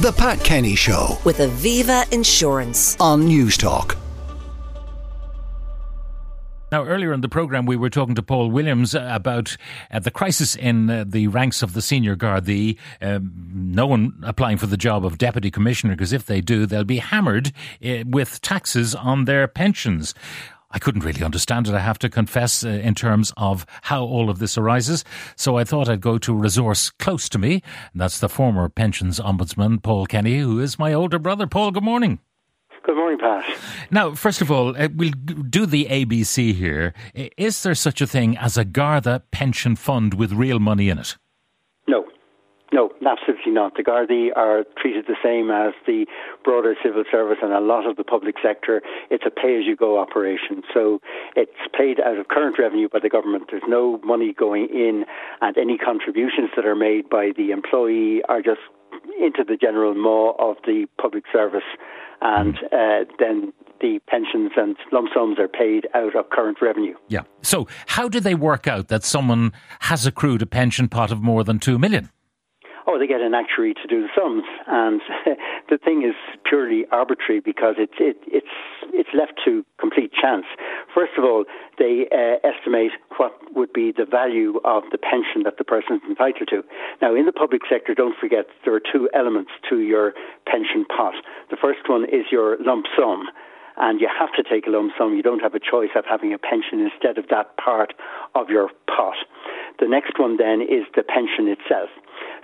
The Pat Kenny Show with Aviva Insurance. on Newstalk. Now, earlier in the programme, we were talking to Paul Williams about uh, the crisis in uh, the ranks of the senior guard, the um, no one applying for the job of deputy commissioner, because if they do, they'll be hammered uh, with taxes on their pensions. I couldn't really understand it, I have to confess, uh, in terms of how all of this arises. So I thought I'd go to a resource close to me, and that's the former pensions ombudsman, Paul Kenny, who is my older brother. Paul, good morning. Good morning, Pat. Now, first of all, uh, we'll do the ABC here. Is there such a thing as a Garda pension fund with real money in it? No, absolutely not. The Gardaí are treated the same as the broader civil service and a lot of the public sector. It's a pay as you go operation. So it's paid out of current revenue by the government. There's no money going in, and any contributions that are made by the employee are just into the general maw of the public service. And uh, then the pensions and lump sums are paid out of current revenue. Yeah. So, how do they work out that someone has accrued a pension pot of more than two million? Oh, they get an actuary to do the sums, and the thing is purely arbitrary because it's it, it's it's left to complete chance. First of all, they uh, estimate what would be the value of the pension that the person is entitled to. Now, in the public sector, don't forget there are two elements to your pension pot. The first one is your lump sum and you have to take a lump sum. You don't have a choice of having a pension instead of that part of your pot. The next one then is the pension itself.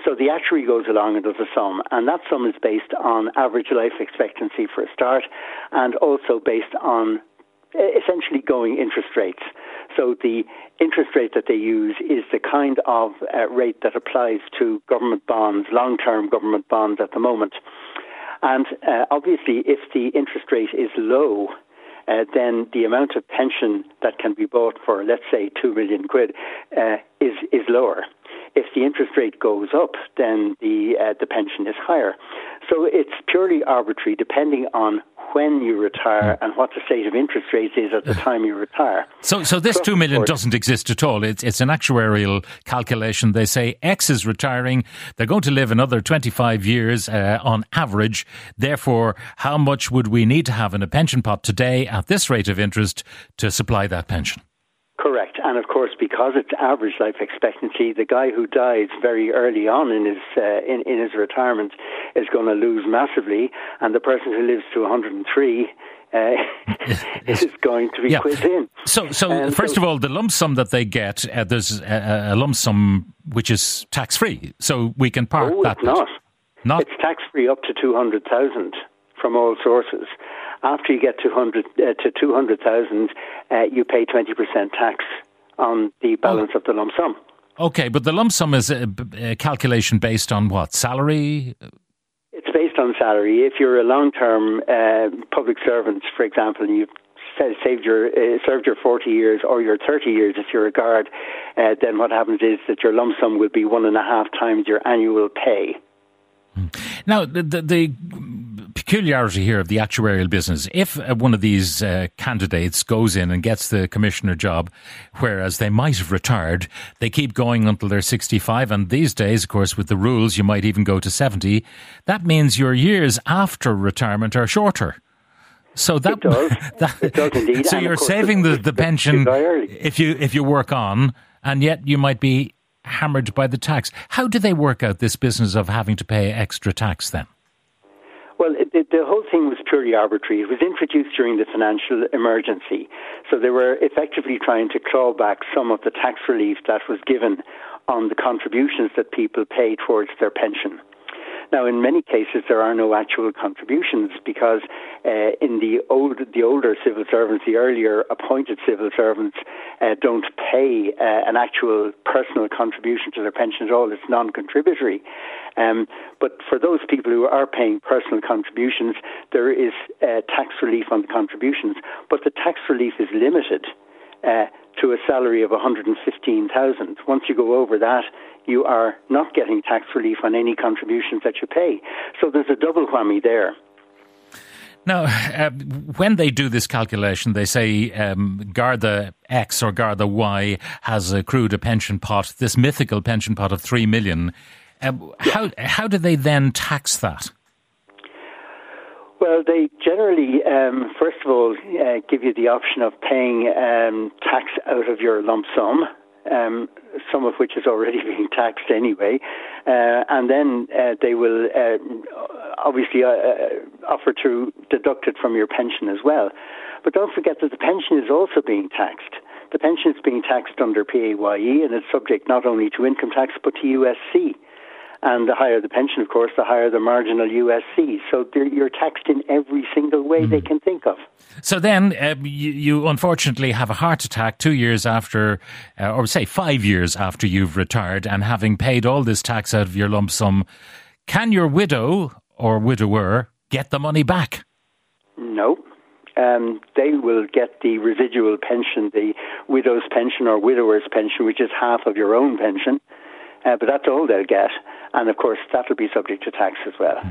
So the actuary goes along and does a sum, and that sum is based on average life expectancy for a start, and also based on essentially going interest rates. So the interest rate that they use is the kind of uh, rate that applies to government bonds, long-term government bonds at the moment. And uh, obviously, if the interest rate is low, uh, then the amount of pension that can be bought for, let's say, two million quid, uh, is is lower. If the interest rate goes up, then the uh, the pension is higher. So it's purely arbitrary, depending on when you retire and what the state of interest rates is at the time you retire. So, so this two the doesn't exist at all. It's it's an actuarial calculation. They say X is retiring. They're going to live another twenty five years uh, on average. Therefore, how much would we need to have in a pension pot today at this rate of interest to supply that pension? Correct. And of course, because it's average life expectancy, the guy who dies very early on in his uh, in, in his retirement is going to lose massively, and the person who lives to 103 uh, is going to be Yeah. quiz in. So, so Um, first so- of all, the lump sum that they get, uh, there's a, a lump sum which is tax free, so we can park Oh, that. it's bit. not. Not It's tax free up to 200,000 from all sources. After you get 200 uh, to 200,000, uh, you pay 20% tax on the balance of the lump sum. okay, but the lump sum is a calculation based on what salary? It's based on salary. If you're a long-term uh, public servant, for example, and you've saved your uh, served your 40 years or your 30 years if you're a guard, uh, then what happens is that your lump sum will be one and a half times your annual pay. Now, the, the, the peculiarity here of the actuarial business, if uh, one of these uh, candidates goes in and gets the commissioner job, whereas they might have retired, they keep going until they're 65. And these days, of course, with the rules, you might even go to 70. That means your years after retirement are shorter. So that, It does. that- It does indeed. So And you're saving the, the pension you die early. if you if you work on, and yet you might be hammered by the tax. How do they work out this business of having to pay extra tax then? The whole thing was purely arbitrary. It was introduced during the financial emergency. So they were effectively trying to claw back some of the tax relief that was given on the contributions that people pay towards their pension. Now, in many cases, there are no actual contributions because uh, in the old, the older civil servants, the earlier appointed civil servants, uh, don't pay uh, an actual personal contribution to their pension at all. It's non-contributory. Um, but for those people who are paying personal contributions, there is uh, tax relief on the contributions, but the tax relief is limited. Uh, to a salary of 115,000. Once you go over that, you are not getting tax relief on any contributions that you pay. So there's a double whammy there. Now, uh, when they do this calculation, they say um, Garda X or Garda Y has accrued a pension pot, this mythical pension pot of three million. Um, How how do they then tax that? Well, they generally, um, first of all, uh, give you the option of paying um, tax out of your lump sum. Um, some of which is already being taxed anyway, uh, and then uh, they will uh, obviously uh, uh, offer to deduct it from your pension as well. But don't forget that the pension is also being taxed. The pension is being taxed under PAYE, and it's subject not only to income tax but to USC. And the higher the pension, of course, the higher the marginal USC. So you're taxed in every single way mm. they hmm. can think of. So then uh, you, you, unfortunately have a heart attack two years after, uh, or say five years after you've retired and having paid all this tax out of your lump sum. Can your widow or widower get the money back? No. Um, they will get the residual pension, the widow's pension or widower's pension, which is half of your own pension. Uh, but that's all they'll get. And of course, that will be subject to tax as well. Hmm.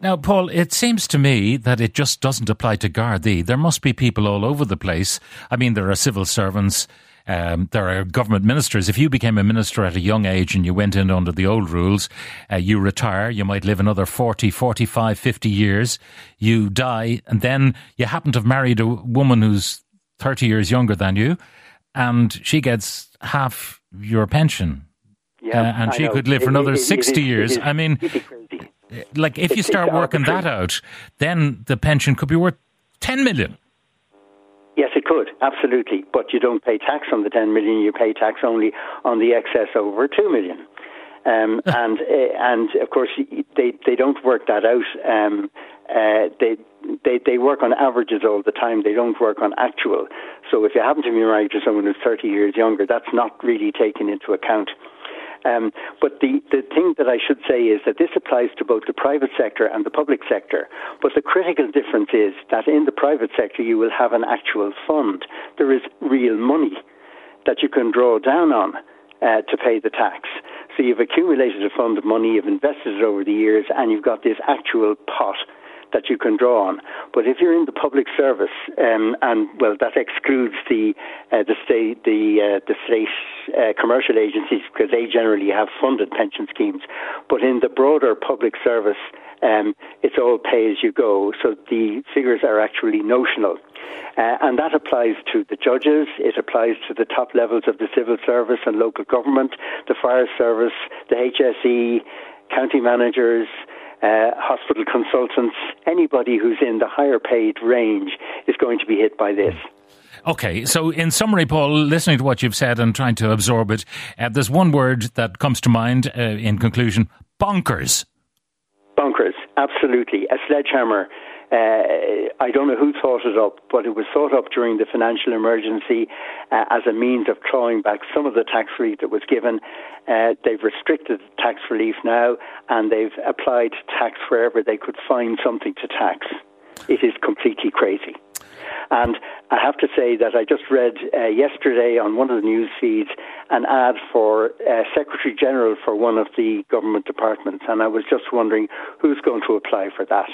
Now, Paul, it seems to me that it just doesn't apply to Gardaí. There must be people all over the place. I mean, there are civil servants. Um, there are government ministers. If you became a minister at a young age and you went in under the old rules, uh, you retire, you might live another 40, 45, 50 years, you die, and then you happen to have married a woman who's 30 years younger than you, and she gets half your pension. Yeah, uh, and I she know. could live for another it, it, 60 years. I mean, like if you start working that out, then the pension could be worth 10 million. Yes, it could absolutely, but you don't pay tax on the 10 million. You pay tax only on the excess over 2 million. Um, and uh, and of course they they don't work that out. Um, uh, they they they work on averages all the time. They don't work on actual. So if you happen to be married to someone who's 30 years younger, that's not really taken into account. Um, but the, the thing that I should say is that this applies to both the private sector and the public sector. But the critical difference is that in the private sector, you will have an actual fund. There is real money that you can draw down on uh, to pay the tax. So you've accumulated a fund of money, you've invested it over the years, and you've got this actual pot that you can draw on. But if you're in the public service, um, and well, that excludes the uh, the state the uh, the state uh, commercial agencies because they generally have funded pension schemes. But in the broader public service, um, it's all pay as you go. So the figures are actually notional. Uh, and that applies to the judges, it applies to the top levels of the civil service and local government, the fire service, the HSE, county managers, uh, hospital consultants, anybody who's in the higher paid range is going to be hit by this. Okay, so in summary, Paul, listening to what you've said and trying to absorb it, uh, there's one word that comes to mind uh, in conclusion bonkers. Bonkers, absolutely. A sledgehammer uh, I don't know who thought it up, but it was thought up during the financial emergency uh, as a means of clawing back some of the tax relief that was given. Uh, they've restricted tax relief now, and they've applied tax wherever they could find something to tax. It is completely crazy. And I have to say that I just read uh, yesterday on one of the news feeds an ad for uh, Secretary General for one of the government departments, and I was just wondering who's going to apply for that.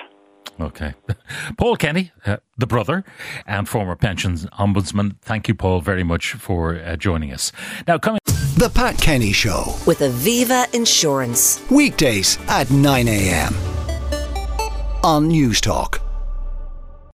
Okay. Paul Kenny, uh, the brother and former pensions ombudsman. Thank you, Paul, very much for uh, joining us. Now, coming. The Pat Kenny Show. With Aviva Insurance. Weekdays at 9 a.m. on Newstalk.